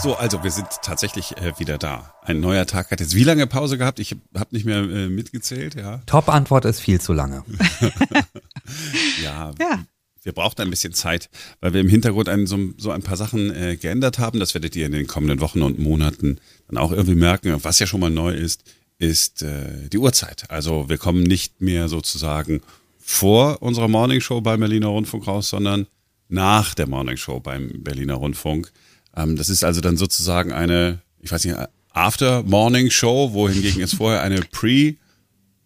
So, also wir sind tatsächlich äh, wieder da. Ein neuer Tag hat jetzt wie lange Pause gehabt? Ich habe nicht mehr äh, mitgezählt, ja. Top-Antwort ist viel zu lange. ja, ja, wir brauchten ein bisschen Zeit, weil wir im Hintergrund ein, so, so, ein paar Sachen äh, geändert haben. Das werdet ihr in den kommenden Wochen und Monaten dann auch irgendwie merken. Was ja schon mal neu ist, ist äh, die Uhrzeit. Also wir kommen nicht mehr sozusagen vor unserer Morningshow beim Berliner Rundfunk raus, sondern nach der Morningshow beim Berliner Rundfunk. Ähm, das ist also dann sozusagen eine, ich weiß nicht, After Morning Show, wohingegen es vorher eine Pre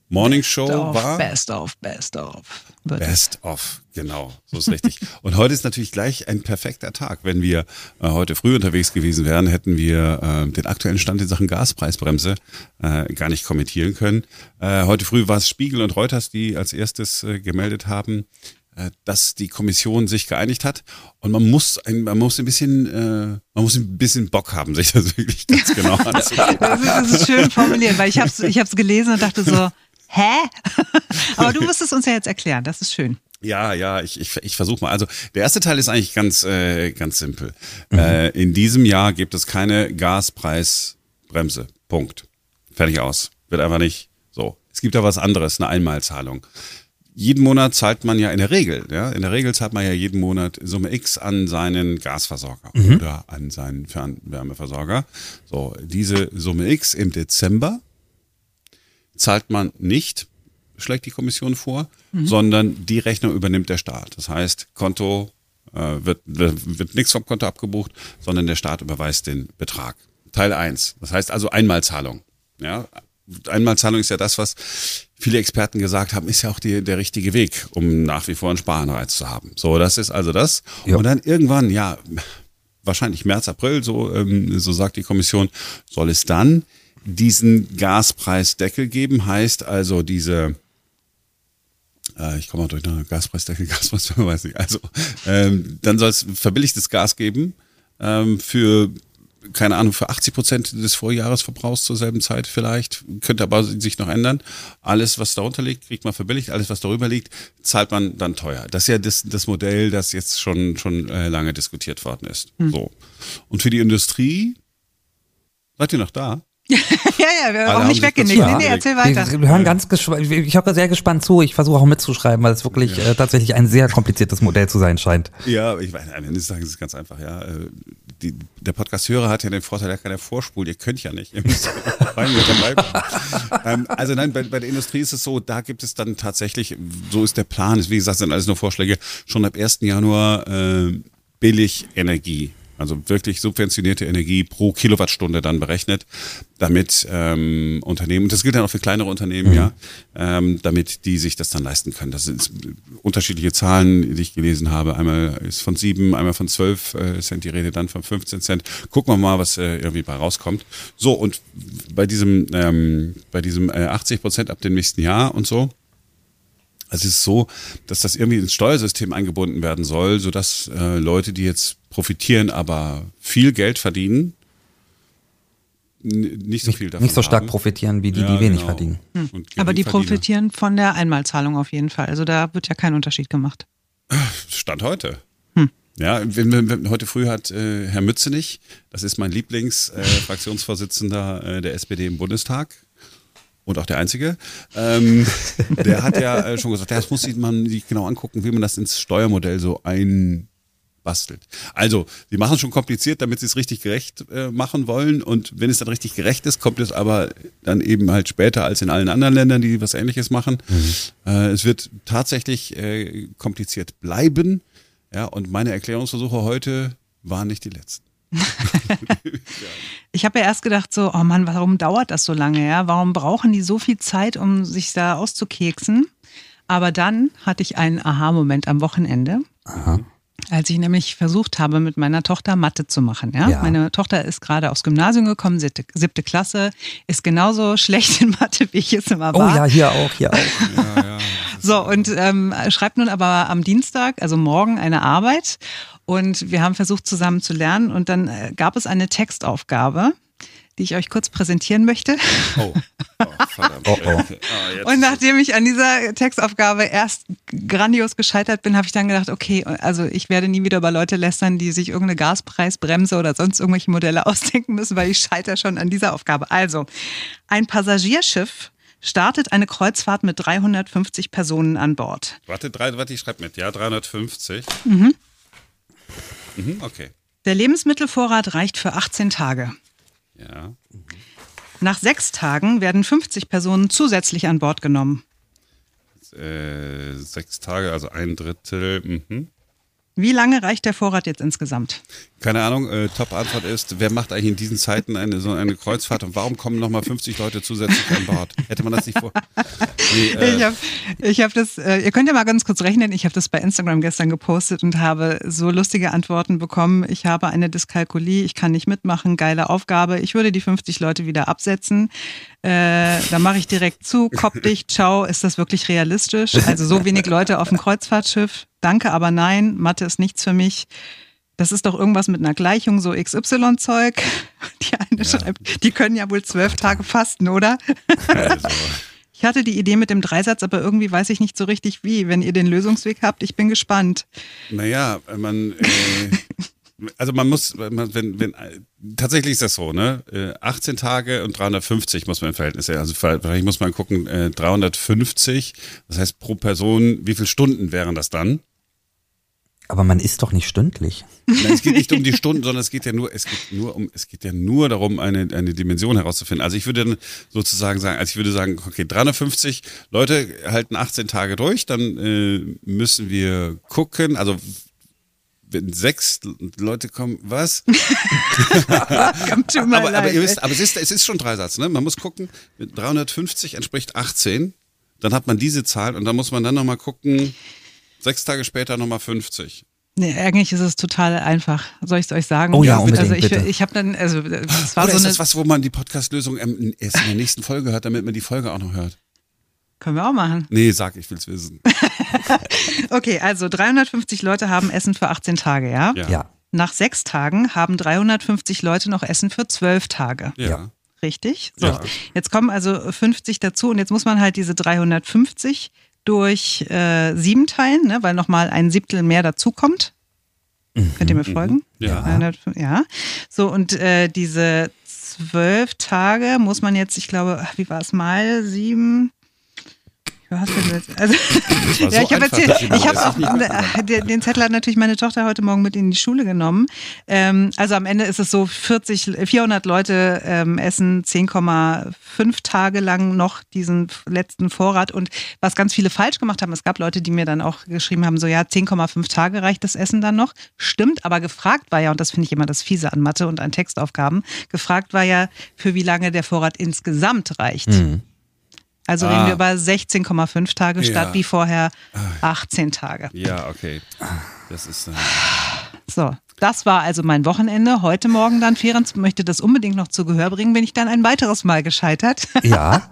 Morning Show best of, war. Best of, best of. Best of, genau, so ist richtig. Und heute ist natürlich gleich ein perfekter Tag. Wenn wir äh, heute früh unterwegs gewesen wären, hätten wir äh, den aktuellen Stand in Sachen Gaspreisbremse äh, gar nicht kommentieren können. Äh, heute früh war es Spiegel und Reuters, die als erstes äh, gemeldet haben, dass die Kommission sich geeinigt hat und man muss ein, man muss ein bisschen äh, man muss ein bisschen Bock haben, sich das wirklich ganz genau anzusehen. das, ist, das ist schön formuliert, weil ich habe es ich hab's gelesen und dachte so, hä? Aber du wirst es uns ja jetzt erklären, das ist schön. Ja, ja, ich, ich, ich versuche mal. Also der erste Teil ist eigentlich ganz, äh, ganz simpel. Mhm. Äh, in diesem Jahr gibt es keine Gaspreisbremse. Punkt. Fertig aus. Wird einfach nicht so. Es gibt da was anderes, eine Einmalzahlung jeden Monat zahlt man ja in der Regel, ja, in der Regel zahlt man ja jeden Monat Summe X an seinen Gasversorger mhm. oder an seinen Fernwärmeversorger. So, diese Summe X im Dezember zahlt man nicht, schlägt die Kommission vor, mhm. sondern die Rechnung übernimmt der Staat. Das heißt, Konto äh, wird, wird, wird nichts vom Konto abgebucht, sondern der Staat überweist den Betrag. Teil eins. Das heißt also Einmalzahlung. Ja, Einmalzahlung ist ja das, was viele Experten gesagt haben, ist ja auch die, der richtige Weg, um nach wie vor einen Sparanreiz zu haben. So, das ist also das. Ja. Und dann irgendwann, ja, wahrscheinlich März, April, so, ähm, so sagt die Kommission, soll es dann diesen Gaspreisdeckel geben, heißt also diese äh, ich komme auch durch eine Gaspreisdeckel, Gaspreis, weiß nicht. Also ähm, dann soll es verbilligtes Gas geben ähm, für keine Ahnung, für 80 Prozent des Vorjahresverbrauchs zur selben Zeit vielleicht, könnte aber sich noch ändern. Alles, was darunter liegt, kriegt man verbilligt, alles, was darüber liegt, zahlt man dann teuer. Das ist ja das, das Modell, das jetzt schon, schon äh, lange diskutiert worden ist. Hm. So. Und für die Industrie, seid ihr noch da? ja, ja, wir haben auch nicht weggenickt. Nee, nee, erzähl weiter. Wir, wir hören ganz gespannt, ich habe sehr gespannt zu. Ich versuche auch mitzuschreiben, weil es wirklich ja. äh, tatsächlich ein sehr kompliziertes Modell zu sein scheint. Ja, ich meine, am Ende des Tages ist es ganz einfach, ja. Die, der Podcast-Hörer hat ja den Vorteil, er kann ja vorspulen, ihr könnt ja nicht. Ihr müsst rein mit dabei. ähm, also nein, bei, bei der Industrie ist es so, da gibt es dann tatsächlich, so ist der Plan, wie gesagt, sind alles nur Vorschläge, schon ab 1. Januar äh, billig Energie also wirklich subventionierte Energie pro Kilowattstunde dann berechnet, damit ähm, Unternehmen, und das gilt dann auch für kleinere Unternehmen, mhm. ja, ähm, damit die sich das dann leisten können. Das sind unterschiedliche Zahlen, die ich gelesen habe. Einmal ist von sieben, einmal von zwölf äh, Cent die Rede, dann von 15 Cent. Gucken wir mal, was äh, irgendwie bei rauskommt. So, und bei diesem, ähm, bei diesem äh, 80 Prozent ab dem nächsten Jahr und so, es ist so, dass das irgendwie ins Steuersystem eingebunden werden soll, sodass äh, Leute, die jetzt profitieren, aber viel Geld verdienen, nicht so viel davon Nicht so stark haben. profitieren wie die, ja, die wenig genau. verdienen. Hm. Aber die profitieren von der Einmalzahlung auf jeden Fall. Also da wird ja kein Unterschied gemacht. Stand heute. Hm. Ja, heute früh hat äh, Herr Mützenich, das ist mein Lieblingsfraktionsvorsitzender äh, äh, der SPD im Bundestag, und auch der Einzige, ähm, der hat ja äh, schon gesagt, das muss man sich genau angucken, wie man das ins Steuermodell so einbastelt. Also, sie machen es schon kompliziert, damit sie es richtig gerecht äh, machen wollen. Und wenn es dann richtig gerecht ist, kommt es aber dann eben halt später als in allen anderen Ländern, die was Ähnliches machen. Mhm. Äh, es wird tatsächlich äh, kompliziert bleiben. Ja, und meine Erklärungsversuche heute waren nicht die letzten. ich habe ja erst gedacht so, oh Mann, warum dauert das so lange? Ja? Warum brauchen die so viel Zeit, um sich da auszukeksen? Aber dann hatte ich einen Aha-Moment am Wochenende. Aha. Als ich nämlich versucht habe, mit meiner Tochter Mathe zu machen. Ja? ja. Meine Tochter ist gerade aufs Gymnasium gekommen, siebte, siebte, Klasse, ist genauso schlecht in Mathe, wie ich es immer war. Oh ja, hier auch, hier auch. ja, ja, so, und ähm, schreibt nun aber am Dienstag, also morgen, eine Arbeit. Und wir haben versucht, zusammen zu lernen. Und dann äh, gab es eine Textaufgabe, die ich euch kurz präsentieren möchte. Oh, oh verdammt. Oh, oh. Jetzt Und nachdem ich an dieser Textaufgabe erst grandios gescheitert bin, habe ich dann gedacht, okay, also ich werde nie wieder über Leute lästern, die sich irgendeine Gaspreisbremse oder sonst irgendwelche Modelle ausdenken müssen, weil ich scheitere schon an dieser Aufgabe. Also, ein Passagierschiff startet eine Kreuzfahrt mit 350 Personen an Bord. Warte, drei, warte, ich schreibe mit. Ja, 350. Mhm. Mhm, okay. Der Lebensmittelvorrat reicht für 18 Tage. Ja. Nach sechs Tagen werden 50 Personen zusätzlich an Bord genommen. Äh, sechs Tage, also ein Drittel. Mhm. Wie lange reicht der Vorrat jetzt insgesamt? Keine Ahnung, äh, Top-Antwort ist, wer macht eigentlich in diesen Zeiten eine, so eine Kreuzfahrt und warum kommen nochmal 50 Leute zusätzlich an Bord? Hätte man das nicht vor? Nee, äh, Ich habe ich hab das, äh, ihr könnt ja mal ganz kurz rechnen, ich habe das bei Instagram gestern gepostet und habe so lustige Antworten bekommen. Ich habe eine Dyskalkulie, ich kann nicht mitmachen, geile Aufgabe. Ich würde die 50 Leute wieder absetzen. Äh, da mache ich direkt zu, Kopf dicht, ciao, ist das wirklich realistisch? Also so wenig Leute auf dem Kreuzfahrtschiff. Danke, aber nein, Mathe ist nichts für mich. Das ist doch irgendwas mit einer Gleichung, so XY-Zeug. Die eine schreibt, die können ja wohl zwölf Tage fasten, oder? also, Ich hatte die Idee mit dem Dreisatz, aber irgendwie weiß ich nicht so richtig wie. Wenn ihr den Lösungsweg habt, ich bin gespannt. naja, man, äh, also man muss, man, wenn, wenn, äh, tatsächlich ist das so, ne? Äh, 18 Tage und 350 muss man im Verhältnis sehen. Also vielleicht muss man gucken, äh, 350, das heißt pro Person, wie viele Stunden wären das dann? Aber man isst doch nicht stündlich. Nein, es geht nicht um die Stunden, sondern es geht ja nur, es geht nur um, es geht ja nur darum, eine, eine Dimension herauszufinden. Also ich würde dann sozusagen sagen, also ich würde sagen, okay, 350 Leute halten 18 Tage durch, dann äh, müssen wir gucken, also wenn sechs Leute kommen, was? Komm, tut mir aber, aber ihr ey. wisst, aber es ist, es ist schon Dreisatz, ne? Man muss gucken, mit 350 entspricht 18, dann hat man diese Zahl und dann muss man dann nochmal gucken, sechs Tage später nochmal 50. Nee, eigentlich ist es total einfach. Soll ich es euch sagen? Oh ja, Also unbedingt, ich, bitte. ich habe dann, also es war Oder so ist eine, das was, wo man die Podcast-Lösung erst in der nächsten Folge hört, damit man die Folge auch noch hört? können wir auch machen. Nee, sag, ich will's wissen. Okay, also 350 Leute haben Essen für 18 Tage, ja? Ja. Ja. Nach sechs Tagen haben 350 Leute noch Essen für 12 Tage. Ja. Ja. Richtig? So. Ja. Jetzt kommen also 50 dazu und jetzt muss man halt diese 350 durch äh, sieben teilen, ne, weil nochmal ein Siebtel mehr dazukommt. Könnt ihr mir folgen? Ja. 300 ja. So, und äh, diese zwölf Tage muss man jetzt, ich glaube, wie war es mal? Sieben. Wie war's denn jetzt? Also, so ja, ich habe erzählt, ich habe auch äh, den den Zettel hat natürlich meine Tochter heute Morgen mit in die Schule genommen. Ähm, also am Ende ist es so 40, 400 Leute ähm, essen 10,5 Tage lang noch diesen letzten Vorrat und was ganz viele falsch gemacht haben, es gab Leute, die mir dann auch geschrieben haben, so ja 10,5 Tage reicht das Essen dann noch. Stimmt, aber gefragt war ja und das finde ich immer das Fiese an Mathe und an Textaufgaben. Gefragt war ja, für wie lange der Vorrat insgesamt reicht. Also reden Ah. wir über 16,5 Tage Ja. statt wie vorher 18 Tage. Ja, okay. Das ist. Äh, So, das war also mein Wochenende. Heute Morgen dann, Ferenc möchte das unbedingt noch zu Gehör bringen, bin ich dann ein weiteres Mal gescheitert. Ja.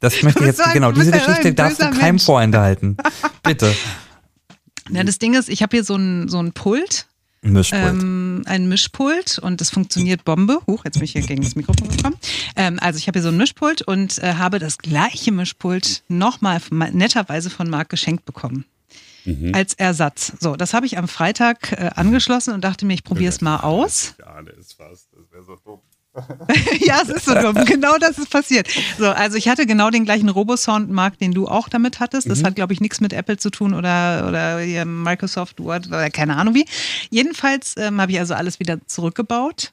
Das möchte ich jetzt, ein- genau, diese Geschichte ein darfst du keinem Mensch. vorenthalten. Bitte. Ja, das Ding ist, ich habe hier so ein, so ein Pult, Mischpult. ähm, ein Mischpult und das funktioniert Bombe. Huch, jetzt bin ich hier gegen das Mikrofon gekommen. Ähm, also ich habe hier so ein Mischpult und äh, habe das gleiche Mischpult nochmal netterweise von Marc geschenkt bekommen. Als Ersatz. So, das habe ich am Freitag äh, angeschlossen und dachte mir, ich probiere es mal aus. ja, das ist fast. Das wäre so dumm. ja, es ist so dumm. Genau das ist passiert. So, also ich hatte genau den gleichen Robosound, Marc, den du auch damit hattest. Das hat, glaube ich, nichts mit Apple zu tun oder, oder Microsoft Word oder keine Ahnung wie. Jedenfalls ähm, habe ich also alles wieder zurückgebaut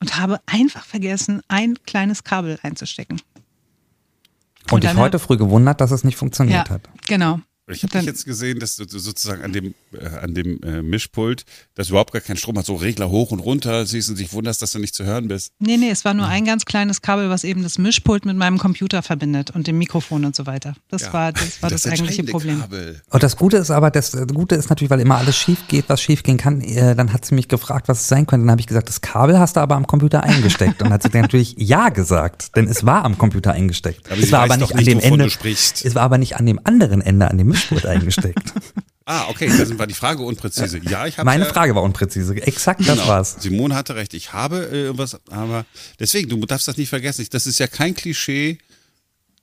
und habe einfach vergessen, ein kleines Kabel einzustecken. Und dich dann- heute früh gewundert, dass es nicht funktioniert hat. genau. Ich habe Dann- dich jetzt gesehen, dass du sozusagen an dem, äh, an dem äh, Mischpult, dass überhaupt gar kein Strom hat, so Regler hoch und runter, siehst und dich wunderst, dass du nicht zu hören bist. Nee, nee, es war nur ein ganz kleines Kabel, was eben das Mischpult mit meinem Computer verbindet und dem Mikrofon und so weiter. Das Ja. war das, war das, eigentliche entscheidende Problem. Kabel. Und das Gute ist aber, das Gute ist natürlich, weil immer alles schief geht, was schief gehen kann. Äh, dann hat sie mich gefragt, was es sein könnte. Dann habe ich gesagt, das Kabel hast du aber am Computer eingesteckt. Und hat sie dann natürlich ja gesagt, denn es war am Computer eingesteckt. Aber es war weiß aber doch nicht an nicht, dem Ende. du sprichst. Es war aber nicht an dem anderen Ende, an dem Mischpult eingesteckt. Ah, okay, da war die Frage unpräzise. Ja, ich habe Meine ja, Frage war unpräzise. Exakt das Genau. war's. Simone hatte recht. Ich habe äh, was, aber deswegen, du darfst das nicht vergessen. Ich- Das ist ja kein Klischee,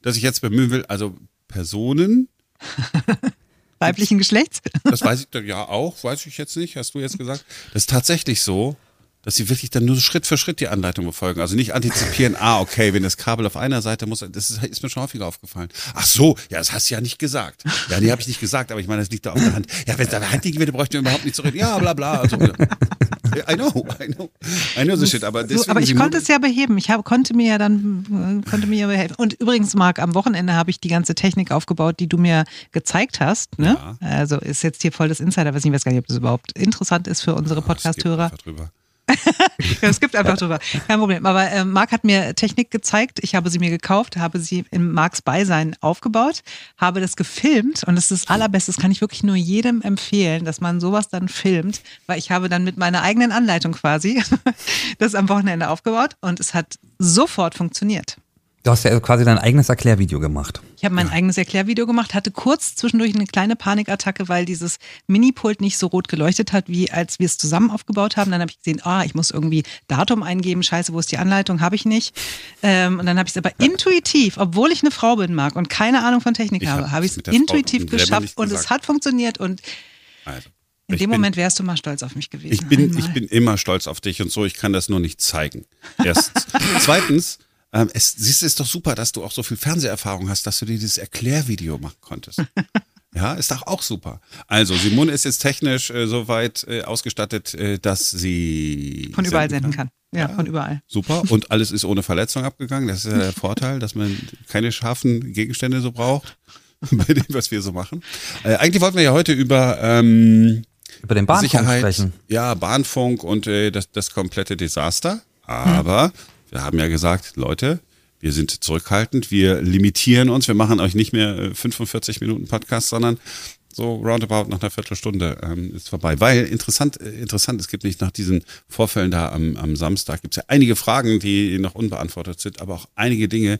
das ich jetzt bemühen will. Also Personen, Weiblichen Geschlechts? das weiß ich ja auch, weiß ich jetzt nicht, hast du jetzt gesagt. Das ist tatsächlich so, dass sie wirklich dann nur Schritt für Schritt die Anleitung befolgen. Also nicht antizipieren, ah, okay, wenn das Kabel auf einer Seite muss, das ist, ist mir schon häufiger aufgefallen. Ach so, ja, das hast du ja nicht gesagt. Ja, nee, habe ich nicht gesagt, aber ich meine, das liegt da auf der Hand. Ja, wenn es da Hand liegen würde, bräuchte man überhaupt nicht zu reden. Ja, bla bla. Also, I know, I know. I know the shit, aber. So, aber ich konnte es ja beheben. Ich hab, konnte mir ja dann, konnte mir ja behelfen. Und übrigens, Marc, am Wochenende habe ich die ganze Technik aufgebaut, die du mir gezeigt hast. Ne? Ja. Also ist jetzt hier voll das Insider, was ich weiß gar nicht, ob das überhaupt interessant ist für unsere skip Podcast-Hörer. es gibt einfach drüber. Kein Problem. Aber äh, Marc hat mir Technik gezeigt. Ich habe sie mir gekauft, habe sie in Marcs Beisein aufgebaut, habe das gefilmt und das ist das Allerbeste. Das kann ich wirklich nur jedem empfehlen, dass man sowas dann filmt, weil ich habe dann mit meiner eigenen Anleitung quasi das am Wochenende aufgebaut und es hat sofort funktioniert. Du hast ja quasi dein eigenes Erklärvideo gemacht. Ich habe mein eigenes Erklärvideo gemacht, hatte kurz zwischendurch eine kleine Panikattacke, weil dieses Minipult nicht so rot geleuchtet hat, wie als wir es zusammen aufgebaut haben. Dann habe ich gesehen, ah, ich muss irgendwie Datum eingeben, scheiße, wo ist die Anleitung? Habe ich nicht. Ähm, und dann habe ich es aber intuitiv, obwohl ich eine Frau bin, Marc, und keine Ahnung von Technik Ich habe, hab habe ich es intuitiv geschafft und es hat funktioniert. Und Also, in dem bin- Moment wärst du mal stolz auf mich gewesen. Ich bin, Einmal. ich bin immer stolz auf dich und so, ich kann das nur nicht zeigen. Erstens. Zweitens, ähm, es, siehst du, ist doch super, dass du auch so viel Fernseherfahrung hast, dass du dir dieses Erklärvideo machen konntest. Ja, ist doch auch super. Also, Simone ist jetzt technisch äh, so weit äh, ausgestattet, äh, dass sie von überall senden kann. Ja, von überall. Super. Und alles ist ohne Verletzung abgegangen. Das ist ja der Vorteil, dass man keine scharfen Gegenstände so braucht bei dem, was wir so machen. Äh, eigentlich wollten wir ja heute über ähm, Über den Bahnfunk Sicherheit, sprechen. ja, Bahnfunk und äh, das, das komplette Desaster. Aber wir haben ja gesagt, Leute, wir sind zurückhaltend, wir limitieren uns, wir machen euch nicht mehr äh, 45 Minuten Podcast, sondern so roundabout nach einer Viertelstunde ähm, ist vorbei. Weil interessant, äh, interessant, es gibt nicht nach diesen Vorfällen da am, am Samstag, gibt es ja einige Fragen, die noch unbeantwortet sind, aber auch einige Dinge,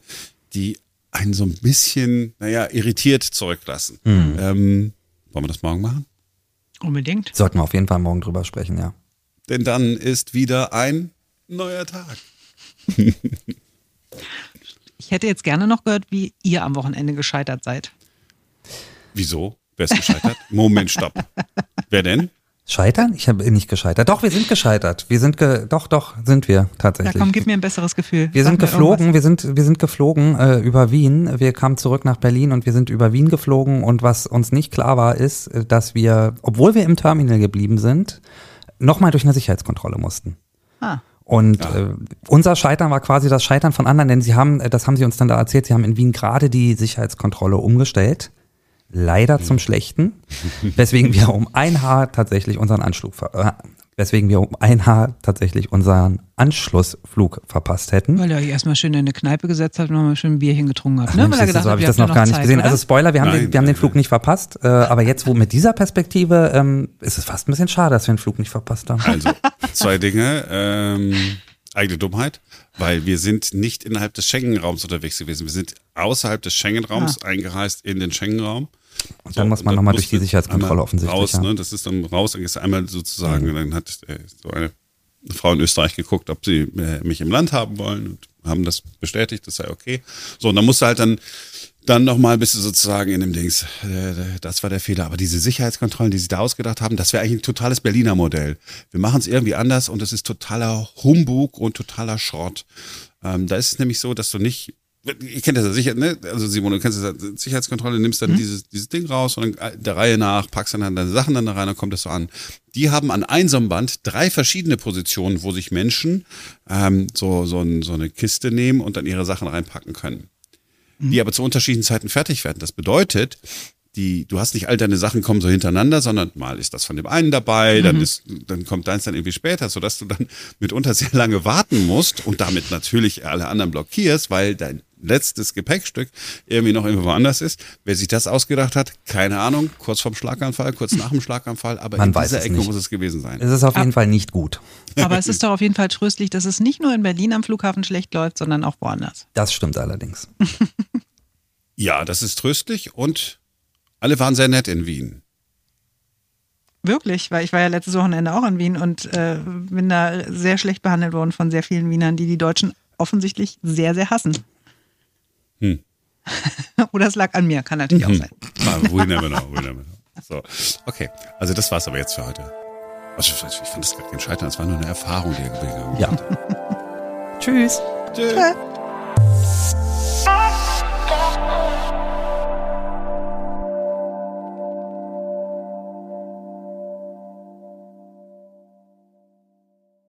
die einen so ein bisschen, naja, irritiert zurücklassen. Ähm, wollen wir das morgen machen? Unbedingt. Sollten wir auf jeden Fall morgen drüber sprechen, ja. Denn dann ist wieder ein neuer Tag. Ich hätte jetzt gerne noch gehört, wie ihr am Wochenende gescheitert seid. Wieso? Wer ist gescheitert? Moment, stopp. Wer denn? Scheitern? Ich habe nicht gescheitert. Doch, wir sind gescheitert. Wir sind ge doch, doch, sind wir Ja, tatsächlich. komm, gib mir ein besseres Gefühl. wir Sag sind geflogen, wir sind, wir sind geflogen äh, über Wien. Wir kamen zurück nach Berlin und wir sind über Wien geflogen. Und was uns nicht klar war, ist, äh, dass wir, obwohl wir im Terminal geblieben sind, nochmal durch eine Sicherheitskontrolle mussten. Ah. Und äh, unser Scheitern war quasi das Scheitern von anderen, denn sie haben, äh, das haben sie uns dann da erzählt, sie haben in Wien gerade die Sicherheitskontrolle umgestellt. Leider zum Schlechten, weswegen wir um ein Haar tatsächlich unseren Anschlug, ver äh, weswegen wir um ein Haar tatsächlich unseren Anschlussflug verpasst hätten. Weil er euch erstmal schön in eine Kneipe gesetzt hat und nochmal schön ein Bierchen getrunken hat. Ne? Mensch, Weil er gedacht so habe ich das noch gar nicht Zeit, gesehen. oder? Also Spoiler, wir haben, Nein, den, wir haben nein, den Flug nein. nicht verpasst. Äh, aber jetzt, wo mit dieser Perspektive, ähm, ist es fast ein bisschen schade, dass wir den Flug nicht verpasst haben. Also, zwei Dinge. Ähm, eigene Dummheit, weil wir sind nicht innerhalb des Schengen-Raums unterwegs gewesen. Wir sind außerhalb des Schengen-Raums eingereist in den Schengen-Raum. Und dann muss man nochmal durch die Sicherheitskontrolle offensichtlich. Raus, ja. ne? Das ist dann raus, dann du einmal sozusagen und dann hat äh, so eine Frau in Österreich geguckt, ob sie äh, mich im Land haben wollen und haben das bestätigt, das sei okay. So, und dann musst du halt dann dann nochmal bist du sozusagen in dem Dings. Äh, Das war der Fehler. Aber diese Sicherheitskontrollen, die sie da ausgedacht haben, das wäre eigentlich ein totales Berliner Modell. Wir machen es irgendwie anders und es ist totaler Humbug und totaler Schrott. Ähm, da ist es nämlich so, dass du nicht ihr kennt das ja sicher, ne? Also Simon, du kennst das ja, Sicherheitskontrolle, nimmst dann dieses, dieses Ding raus und dann der Reihe nach packst dann deine Sachen dann da rein, dann kommt das so an. Die haben an einem Band drei verschiedene Positionen, wo sich Menschen ähm, so, so, ein, so eine Kiste nehmen und dann ihre Sachen reinpacken können. Die aber zu unterschiedlichen Zeiten fertig werden. Das bedeutet, die, du hast nicht all deine Sachen kommen so hintereinander, sondern mal ist das von dem einen dabei, dann ist, dann kommt deins dann irgendwie später, sodass du dann mitunter sehr lange warten musst und damit natürlich alle anderen blockierst, weil dein letztes Gepäckstück irgendwie noch irgendwo woanders ist. Wer sich das ausgedacht hat, keine Ahnung, kurz vorm Schlaganfall, kurz nach dem Schlaganfall, aber Man in weiß dieser es Ecke nicht. muss es gewesen sein. Es ist auf jeden Fall nicht gut. Aber es ist doch auf jeden Fall tröstlich, dass es nicht nur in Berlin am Flughafen schlecht läuft, sondern auch woanders. Das stimmt allerdings. Ja, das ist tröstlich und alle waren sehr nett in Wien. Wirklich, weil ich war ja letztes Wochenende auch in Wien und äh, bin da sehr schlecht behandelt worden von sehr vielen Wienern, die die Deutschen offensichtlich sehr, sehr hassen. Hm. Oder es lag an mir, kann natürlich auch sein. Ah, we never know, we never know. So, okay. Also das war's aber jetzt für heute. Also ich, fand das gar kein Scheitern, es war nur eine Erfahrung, die er gegangen Ja. Tschüss. Tschüss.